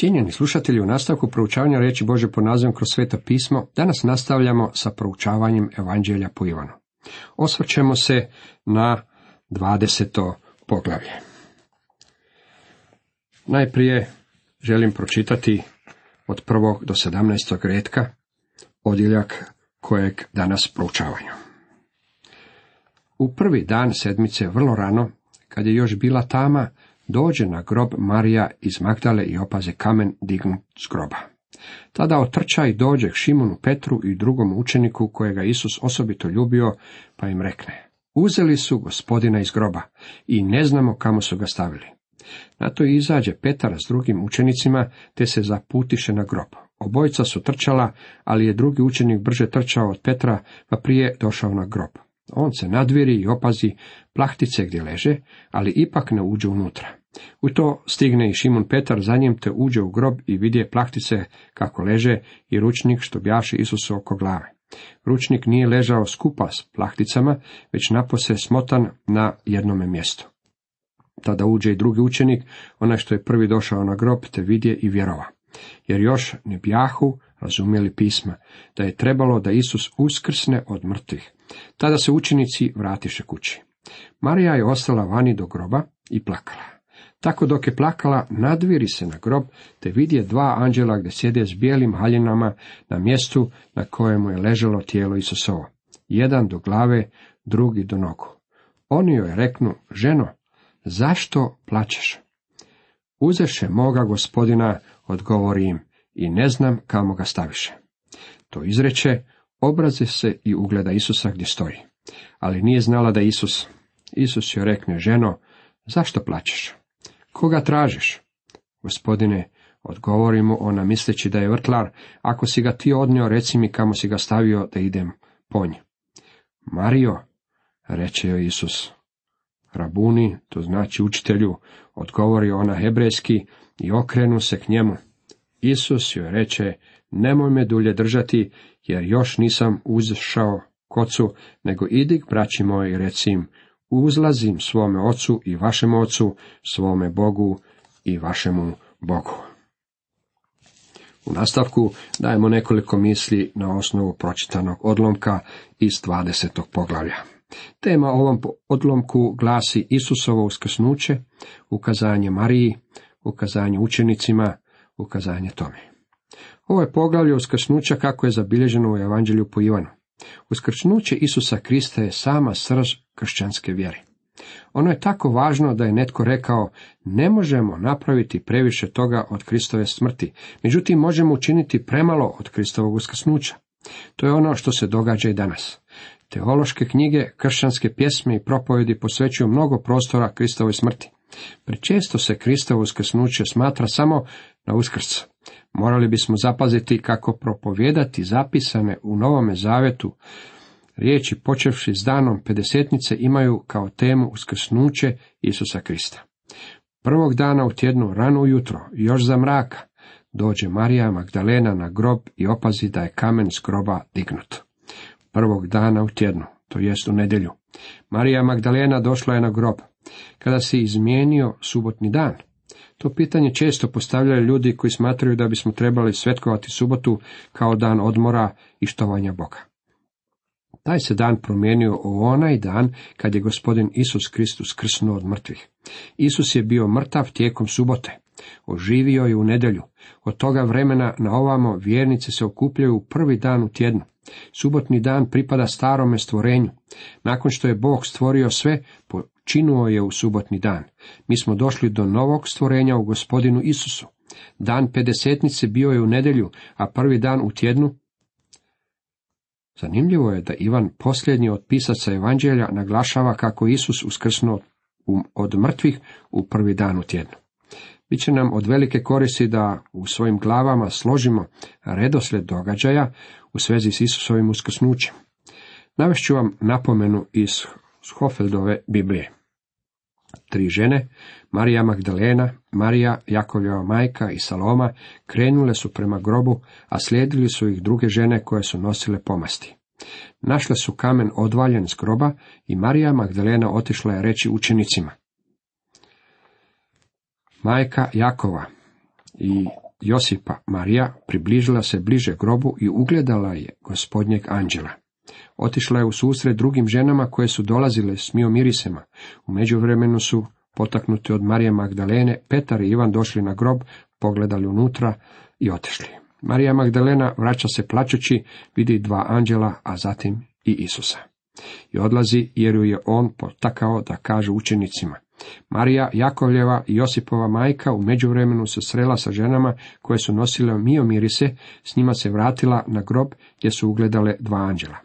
Cijenjeni slušatelji, u nastavku proučavanja reći Bože po nazivom kroz sveto pismo, danas nastavljamo sa proučavanjem Evanđelja po Ivanu. Osvrćemo se na 20. poglavlje. Najprije želim pročitati od prvog do 17. redka odjeljak kojeg danas proučavaju. U prvi dan sedmice, vrlo rano, kad je još bila tama, dođe na grob Marija iz Magdale i opaze kamen dignut s groba. Tada otrča i dođe k Šimonu Petru i drugom učeniku kojega Isus osobito ljubio, pa im rekne, uzeli su gospodina iz groba i ne znamo kamo su ga stavili. Na to izađe Petar s drugim učenicima, te se zaputiše na grob. Obojica su trčala, ali je drugi učenik brže trčao od Petra, pa prije došao na grob. On se nadviri i opazi plahtice gdje leže, ali ipak ne uđe unutra. U to stigne i Šimon Petar, za njim te uđe u grob i vidje plahtice kako leže i ručnik što bjaši Isusu oko glave. Ručnik nije ležao skupa s plahticama, već napose smotan na jednome mjestu. Tada uđe i drugi učenik, onaj što je prvi došao na grob, te vidje i vjerova. Jer još ne bjahu razumjeli pisma, da je trebalo da Isus uskrsne od mrtvih. Tada se učenici vratiše kući. Marija je ostala vani do groba i plakala. Tako dok je plakala, nadviri se na grob, te vidje dva anđela gdje sjede s bijelim haljinama na mjestu na kojemu je ležalo tijelo Isusovo. Jedan do glave, drugi do nogu. Oni joj reknu, ženo, zašto plačeš? Uzeše moga gospodina, odgovori im, i ne znam kamo ga staviše. To izreče, obraze se i ugleda Isusa gdje stoji. Ali nije znala da Isus. Isus joj rekne, ženo, zašto plačeš? Koga tražiš? Gospodine, odgovori mu ona misleći da je vrtlar, ako si ga ti odnio, reci mi kamo si ga stavio da idem ponj. Mario, reče joj Isus. Rabuni, to znači učitelju, odgovori ona hebrejski i okrenu se k njemu. Isus joj reče, nemoj me dulje držati, jer još nisam uzšao kocu, nego idi k braći moji i reci im, uzlazim svome ocu i vašem ocu, svome Bogu i vašemu Bogu. U nastavku dajemo nekoliko misli na osnovu pročitanog odlomka iz 20. poglavlja. Tema ovom odlomku glasi Isusovo uskrsnuće, ukazanje Mariji, ukazanje učenicima, ukazanje tome. Ovo je poglavlje uskrsnuća kako je zabilježeno u Evanđelju po Ivanu. Uskrsnuće Isusa Krista je sama srž kršćanske vjere. Ono je tako važno da je netko rekao, ne možemo napraviti previše toga od Kristove smrti, međutim možemo učiniti premalo od Kristovog uskrsnuća. To je ono što se događa i danas. Teološke knjige, kršćanske pjesme i propovedi posvećuju mnogo prostora Kristovoj smrti. Prečesto se Kristovo uskrsnuće smatra samo na uskrs. Morali bismo zapaziti kako propovjedati zapisane u Novome Zavetu riječi počevši s danom pedesetnice imaju kao temu uskrsnuće Isusa Krista. Prvog dana u tjednu rano ujutro, još za mraka, dođe Marija Magdalena na grob i opazi da je kamen s groba dignut. Prvog dana u tjednu, to jest u nedjelju. Marija Magdalena došla je na grob. Kada se izmijenio subotni dan, to pitanje često postavljaju ljudi koji smatraju da bismo trebali svetkovati subotu kao dan odmora i štovanja Boga. Taj se dan promijenio u onaj dan kad je gospodin Isus Kristus krsnuo od mrtvih. Isus je bio mrtav tijekom subote. Oživio je u nedjelju. Od toga vremena na ovamo vjernice se okupljaju prvi dan u tjednu. Subotni dan pripada starome stvorenju. Nakon što je Bog stvorio sve, počinuo je u subotni dan. Mi smo došli do novog stvorenja u gospodinu Isusu. Dan pedesetnice bio je u nedjelju, a prvi dan u tjednu Zanimljivo je da Ivan, posljednji od pisaca evanđelja, naglašava kako Isus uskrsnuo od mrtvih u prvi dan u tjednu. Biće nam od velike koristi da u svojim glavama složimo redoslijed događaja u svezi s Isusovim uskrsnućem. Navešću vam napomenu iz Hofeldove Biblije. Tri žene, Marija Magdalena, Marija, Jakovljeva majka i Saloma, krenule su prema grobu, a slijedili su ih druge žene koje su nosile pomasti. Našle su kamen odvaljen s groba i Marija Magdalena otišla je reći učenicima. Majka Jakova i Josipa Marija približila se bliže grobu i ugledala je gospodnjeg anđela. Otišla je u susret drugim ženama koje su dolazile s miomirisema. U međuvremenu su, potaknuti od Marije Magdalene, Petar i Ivan došli na grob, pogledali unutra i otišli. Marija Magdalena vraća se plaćući, vidi dva anđela, a zatim i Isusa. I odlazi jer ju je on potakao da kaže učenicima. Marija Jakovljeva i Josipova majka u međuvremenu se srela sa ženama koje su nosile miomirise, s njima se vratila na grob gdje su ugledale dva anđela.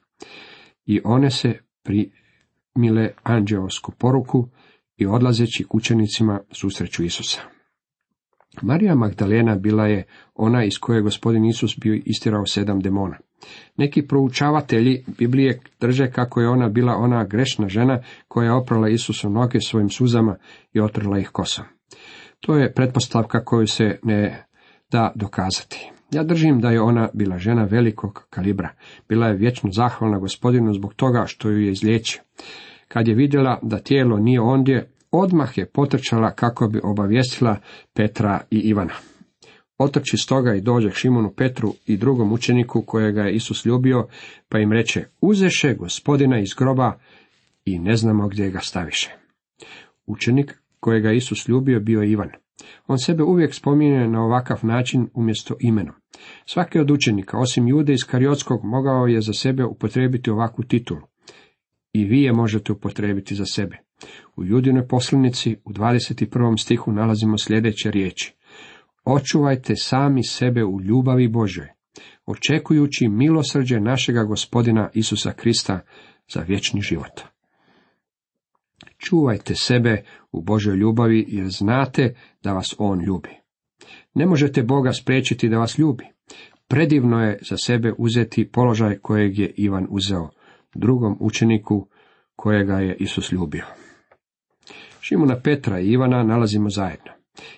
I one se primile anđeosku poruku i odlazeći kućenicima susreću Isusa. Marija Magdalena bila je ona iz koje je gospodin Isus bio istirao sedam demona. Neki proučavatelji Biblije drže kako je ona bila ona grešna žena koja je oprala Isusu noge svojim suzama i otrla ih kosom. To je pretpostavka koju se ne da dokazati. Ja držim da je ona bila žena velikog kalibra. Bila je vječno zahvalna gospodinu zbog toga što ju je izliječio. Kad je vidjela da tijelo nije ondje, odmah je potrčala kako bi obavijestila Petra i Ivana. Otrči stoga i dođe k Šimonu Petru i drugom učeniku kojega je Isus ljubio, pa im reče, uzeše gospodina iz groba i ne znamo gdje ga staviše. Učenik kojega Isus ljubio bio je Ivan. On sebe uvijek spominje na ovakav način umjesto imenom. Svaki od učenika, osim Jude iz Kariotskog, mogao je za sebe upotrebiti ovakvu titulu. I vi je možete upotrebiti za sebe. U Judinoj poslanici u 21. stihu nalazimo sljedeće riječi. Očuvajte sami sebe u ljubavi Božoj, očekujući milosrđe našega gospodina Isusa Krista za vječni život. Čuvajte sebe u Božoj ljubavi jer znate da vas On ljubi. Ne možete Boga spriječiti da vas ljubi. Predivno je za sebe uzeti položaj kojeg je Ivan uzeo, drugom učeniku kojega je Isus ljubio. Šimuna Petra i Ivana nalazimo zajedno.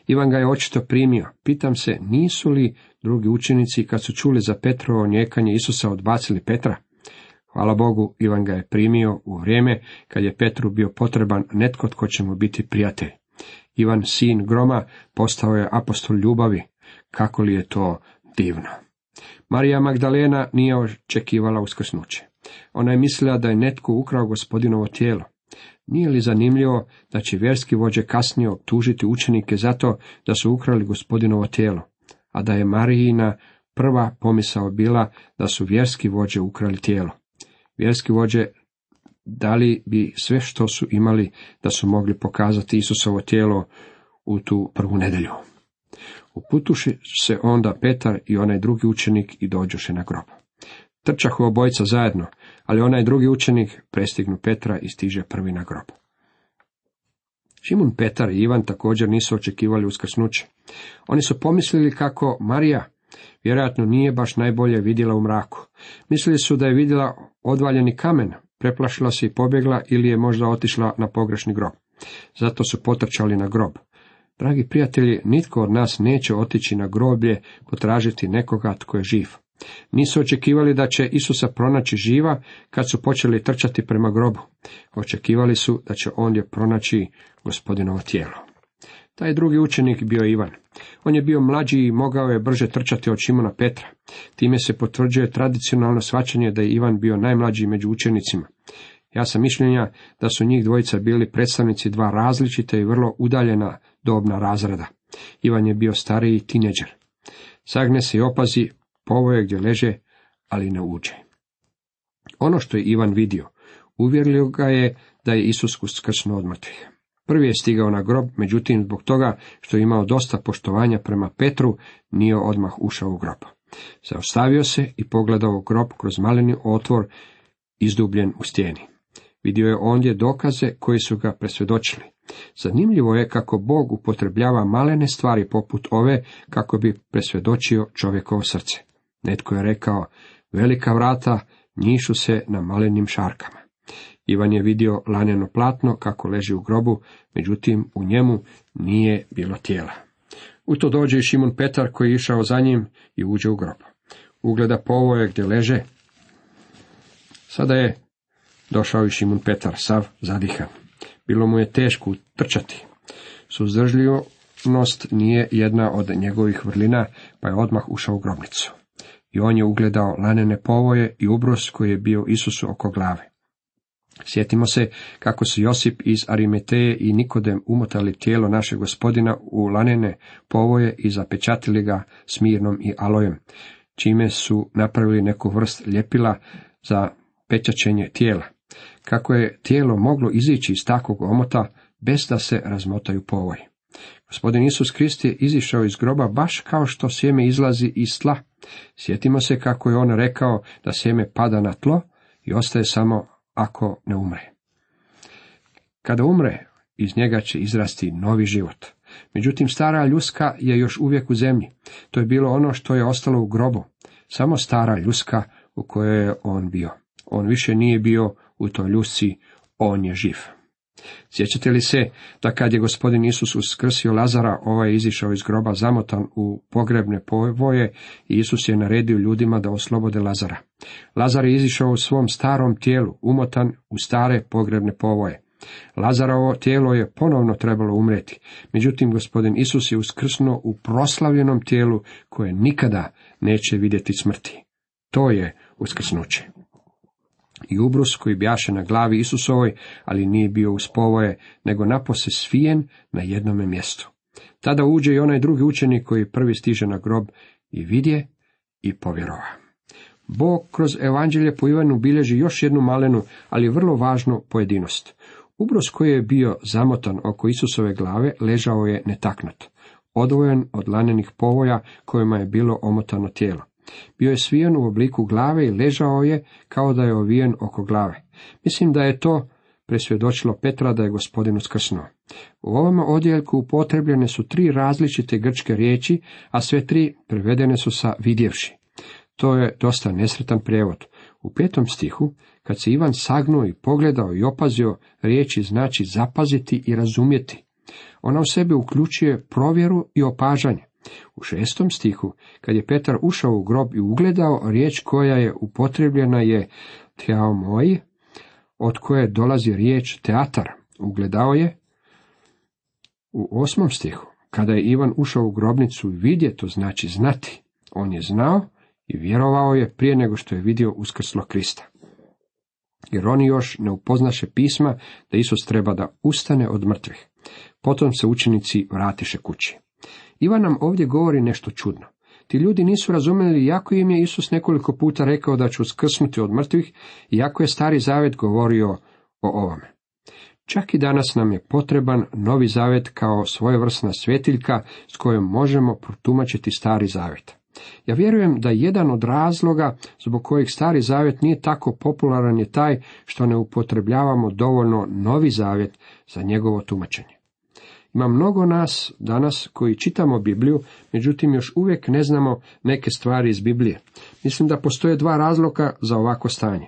Ivan ga je očito primio. Pitam se, nisu li drugi učenici kad su čuli za Petrovo njekanje Isusa odbacili Petra? Hvala Bogu, Ivan ga je primio u vrijeme kad je Petru bio potreban netko tko će mu biti prijatelj. Ivan, sin groma, postao je apostol ljubavi. Kako li je to divno. Marija Magdalena nije očekivala uskrsnuće. Ona je mislila da je netko ukrao gospodinovo tijelo. Nije li zanimljivo da će vjerski vođe kasnije optužiti učenike zato da su ukrali gospodinovo tijelo, a da je Marijina prva pomisao bila da su vjerski vođe ukrali tijelo. Vjerski vođe dali bi sve što su imali da su mogli pokazati Isusovo tijelo u tu prvu nedelju. Uputuši se onda Petar i onaj drugi učenik i dođoše na grob. Trčahu obojica zajedno, ali onaj drugi učenik prestignu Petra i stiže prvi na grob. Šimun Petar i Ivan također nisu očekivali uskrsnuće. Oni su pomislili kako Marija vjerojatno nije baš najbolje vidjela u mraku. Mislili su da je vidjela odvaljeni kamen, preplašila se i pobjegla ili je možda otišla na pogrešni grob. Zato su potrčali na grob. Dragi prijatelji, nitko od nas neće otići na groblje potražiti nekoga tko je živ. Nisu očekivali da će Isusa pronaći živa kad su počeli trčati prema grobu. Očekivali su da će ondje pronaći gospodinovo tijelo. Taj drugi učenik bio Ivan. On je bio mlađi i mogao je brže trčati od Šimona Petra. Time se potvrđuje tradicionalno svačanje da je Ivan bio najmlađi među učenicima. Ja sam mišljenja da su njih dvojica bili predstavnici dva različita i vrlo udaljena dobna razreda. Ivan je bio stariji tineđer. Sagne se i opazi, povoje gdje leže, ali ne uđe. Ono što je Ivan vidio, uvjerio ga je da je Isus uskrsno od mrtvih. Prvi je stigao na grob, međutim zbog toga što je imao dosta poštovanja prema Petru, nije odmah ušao u grob. Zaostavio se i pogledao grob kroz maleni otvor izdubljen u stijeni. Vidio je ondje dokaze koji su ga presvjedočili. Zanimljivo je kako Bog upotrebljava malene stvari poput ove kako bi presvjedočio čovjekovo srce. Netko je rekao, velika vrata njišu se na malenim šarkama. Ivan je vidio laneno platno kako leži u grobu, međutim u njemu nije bilo tijela. U to dođe i Šimon Petar koji je išao za njim i uđe u grob. Ugleda povoje gdje leže. Sada je došao i Šimun Petar, sav zadihan. Bilo mu je teško trčati. Suzdržljivo Pobožnost nije jedna od njegovih vrlina, pa je odmah ušao u grobnicu. I on je ugledao lanene povoje i ubrus koji je bio Isusu oko glave. Sjetimo se kako su Josip iz Arimeteje i Nikodem umotali tijelo našeg gospodina u lanene povoje i zapečatili ga smirnom i alojem, čime su napravili neku vrst ljepila za pečačenje tijela. Kako je tijelo moglo izići iz takvog omota bez da se razmotaju povoji. Gospodin Isus Krist je izišao iz groba baš kao što sjeme izlazi iz tla. Sjetimo se kako je on rekao da sjeme pada na tlo i ostaje samo ako ne umre. Kada umre, iz njega će izrasti novi život. Međutim, stara ljuska je još uvijek u zemlji. To je bilo ono što je ostalo u grobu. Samo stara ljuska u kojoj je on bio. On više nije bio u toj ljusci, on je živ. Sjećate li se da kad je gospodin Isus uskrsio Lazara, ovaj je izišao iz groba zamotan u pogrebne povoje i Isus je naredio ljudima da oslobode Lazara. Lazar je izišao u svom starom tijelu, umotan u stare pogrebne povoje. Lazarovo tijelo je ponovno trebalo umreti, međutim gospodin Isus je uskrsnuo u proslavljenom tijelu koje nikada neće vidjeti smrti. To je uskrsnuće i ubrus koji bjaše na glavi Isusovoj, ali nije bio uz povoje, nego napose svijen na jednome mjestu. Tada uđe i onaj drugi učenik koji prvi stiže na grob i vidje i povjerova. Bog kroz evanđelje po Ivanu bilježi još jednu malenu, ali vrlo važnu pojedinost. Ubrus koji je bio zamotan oko Isusove glave ležao je netaknut, odvojen od lanenih povoja kojima je bilo omotano tijelo. Bio je svijen u obliku glave i ležao je kao da je ovijen oko glave. Mislim da je to presvjedočilo Petra da je gospodin uskrsnuo. U ovom odjeljku upotrebljene su tri različite grčke riječi, a sve tri prevedene su sa vidjevši. To je dosta nesretan prijevod. U petom stihu, kad se Ivan sagnuo i pogledao i opazio, riječi znači zapaziti i razumjeti. Ona u sebe uključuje provjeru i opažanje. U šestom stihu, kad je Petar ušao u grob i ugledao, riječ koja je upotrebljena je teomoj, od koje dolazi riječ teatar. Ugledao je u osmom stihu, kada je Ivan ušao u grobnicu i vidje, to znači znati. On je znao i vjerovao je prije nego što je vidio uskrslo Krista. Jer oni još ne upoznaše pisma da Isus treba da ustane od mrtvih. Potom se učenici vratiše kući. Ivan nam ovdje govori nešto čudno. Ti ljudi nisu razumjeli jako im je Isus nekoliko puta rekao da će uskrsnuti od mrtvih, iako je stari zavet govorio o ovome. Čak i danas nam je potreban novi zavet kao svojevrsna svjetiljka s kojom možemo protumačiti stari zavet. Ja vjerujem da jedan od razloga zbog kojih stari zavet nije tako popularan je taj što ne upotrebljavamo dovoljno novi zavet za njegovo tumačenje. Ima mnogo nas danas koji čitamo Bibliju, međutim još uvijek ne znamo neke stvari iz Biblije. Mislim da postoje dva razloga za ovako stanje.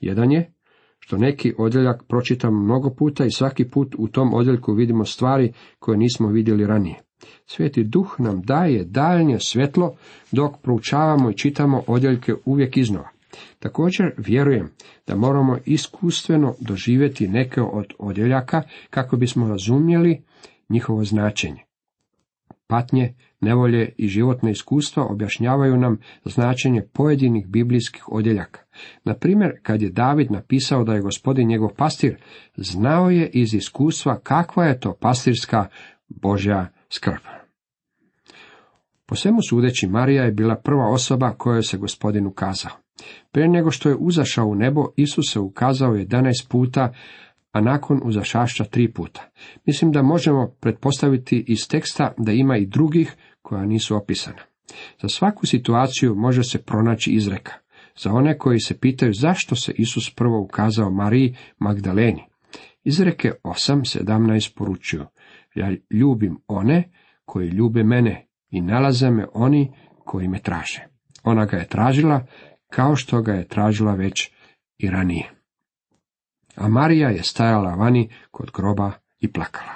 Jedan je što neki odjeljak pročitamo mnogo puta i svaki put u tom odjeljku vidimo stvari koje nismo vidjeli ranije. Sveti duh nam daje daljnje svjetlo dok proučavamo i čitamo odjeljke uvijek iznova. Također vjerujem da moramo iskustveno doživjeti neke od odjeljaka kako bismo razumjeli njihovo značenje. Patnje, nevolje i životne iskustva objašnjavaju nam značenje pojedinih biblijskih odjeljaka. Na primjer, kad je David napisao da je gospodin njegov pastir, znao je iz iskustva kakva je to pastirska Božja skrb. Po svemu sudeći, Marija je bila prva osoba kojoj se gospodin ukazao. Prije nego što je uzašao u nebo, Isus se ukazao 11 puta a nakon uzašašća tri puta. Mislim da možemo pretpostaviti iz teksta da ima i drugih koja nisu opisana. Za svaku situaciju može se pronaći izreka. Za one koji se pitaju zašto se Isus prvo ukazao Mariji Magdaleni. Izreke 8.17 poručuju. Ja ljubim one koji ljube mene i nalaze me oni koji me traže. Ona ga je tražila kao što ga je tražila već i ranije a Marija je stajala vani kod groba i plakala.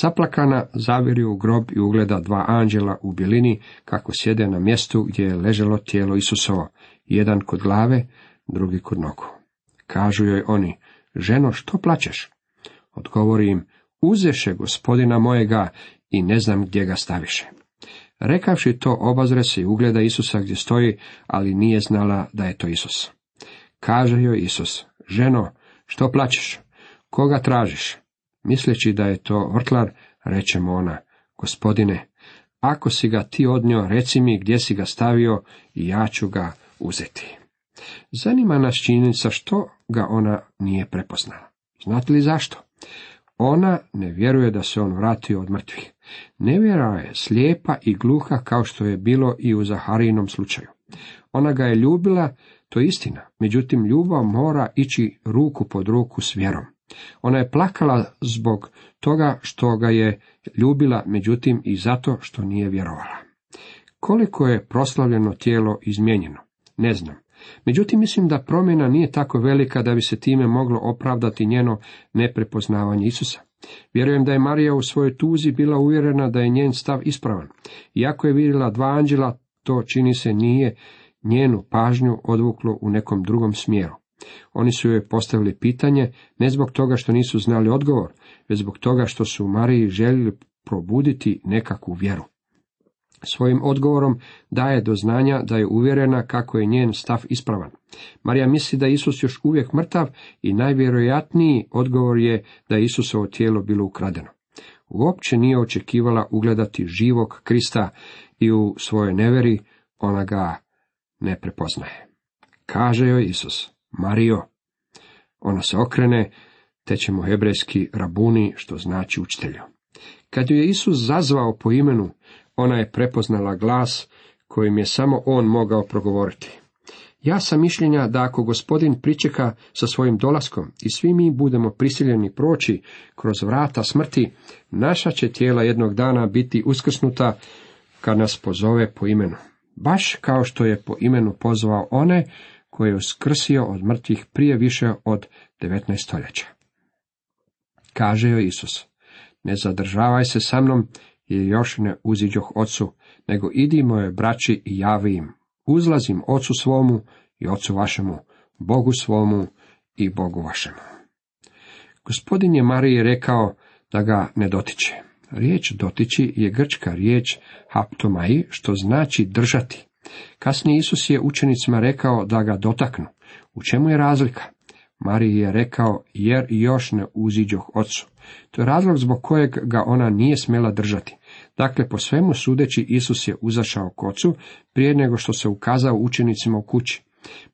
Zaplakana zaviri u grob i ugleda dva anđela u bjelini kako sjede na mjestu gdje je leželo tijelo Isusovo, jedan kod glave, drugi kod nogu. Kažu joj oni, ženo, što plaćeš? Odgovori im, uzeše gospodina mojega i ne znam gdje ga staviše. Rekavši to, obazre se i ugleda Isusa gdje stoji, ali nije znala da je to Isus. Kaže joj Isus, ženo, što plaćeš? Koga tražiš? Misleći da je to vrtlar, reče mu ona, gospodine, ako si ga ti odnio, reci mi gdje si ga stavio i ja ću ga uzeti. Zanima nas činjenica što ga ona nije prepoznala. Znate li zašto? Ona ne vjeruje da se on vratio od mrtvih. Nevjera je slijepa i gluha kao što je bilo i u Zaharijinom slučaju. Ona ga je ljubila, to je istina, međutim ljubav mora ići ruku pod ruku s vjerom. Ona je plakala zbog toga što ga je ljubila, međutim i zato što nije vjerovala. Koliko je proslavljeno tijelo izmijenjeno? Ne znam. Međutim, mislim da promjena nije tako velika da bi se time moglo opravdati njeno neprepoznavanje Isusa. Vjerujem da je Marija u svojoj tuzi bila uvjerena da je njen stav ispravan. Iako je vidjela dva anđela, to čini se nije njenu pažnju odvuklo u nekom drugom smjeru. Oni su joj postavili pitanje ne zbog toga što nisu znali odgovor, već zbog toga što su Mariji željeli probuditi nekakvu vjeru. Svojim odgovorom daje do znanja da je uvjerena kako je njen stav ispravan. Marija misli da je Isus još uvijek mrtav i najvjerojatniji odgovor je da je Isusovo tijelo bilo ukradeno. Uopće nije očekivala ugledati živog Krista i u svojoj neveri ona ga ne prepoznaje. Kaže joj Isus, Mario. Ona se okrene, te ćemo hebrejski rabuni, što znači učitelju. Kad ju je Isus zazvao po imenu, ona je prepoznala glas kojim je samo on mogao progovoriti. Ja sam mišljenja da ako gospodin pričeka sa svojim dolaskom i svi mi budemo prisiljeni proći kroz vrata smrti, naša će tijela jednog dana biti uskrsnuta kad nas pozove po imenu. Baš kao što je po imenu pozvao one koje je uskrsio od mrtvih prije više od 19 stoljeća. Kaže joj Isus, ne zadržavaj se sa mnom i još ne uziđoh ocu, nego idi moje braći i javi im. Uzlazim ocu svomu i ocu vašemu, Bogu svomu i Bogu vašemu. Gospodin je Mariji rekao da ga ne dotiče. Riječ dotići je grčka riječ haptomai, što znači držati. Kasnije Isus je učenicima rekao da ga dotaknu. U čemu je razlika? Mariji je rekao, jer još ne uziđoh ocu. To je razlog zbog kojeg ga ona nije smjela držati. Dakle, po svemu sudeći, Isus je uzašao k ocu prije nego što se ukazao učenicima u kući.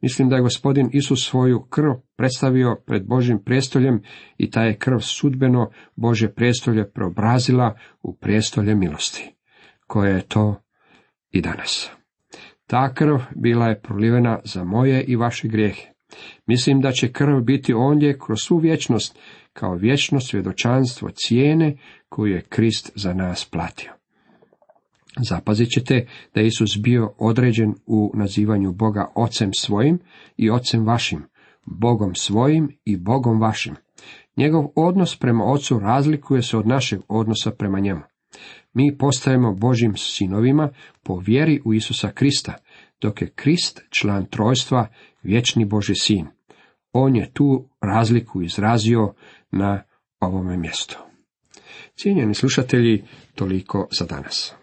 Mislim da je gospodin Isus svoju krv predstavio pred Božim prijestoljem i ta je krv sudbeno Bože prijestolje preobrazila u prijestolje milosti, koje je to i danas. Ta krv bila je prolivena za moje i vaše grijehe. Mislim da će krv biti ondje kroz svu vječnost, kao vječno svjedočanstvo cijene koju je Krist za nas platio. Zapazit ćete da je Isus bio određen u nazivanju Boga Ocem svojim i Ocem vašim, Bogom svojim i Bogom vašim. Njegov odnos prema Ocu razlikuje se od našeg odnosa prema njemu. Mi postajemo Božim sinovima po vjeri u Isusa Krista, dok je Krist član trojstva, vječni Boži sin. On je tu razliku izrazio na ovome mjestu. Cijenjeni slušatelji, toliko za danas.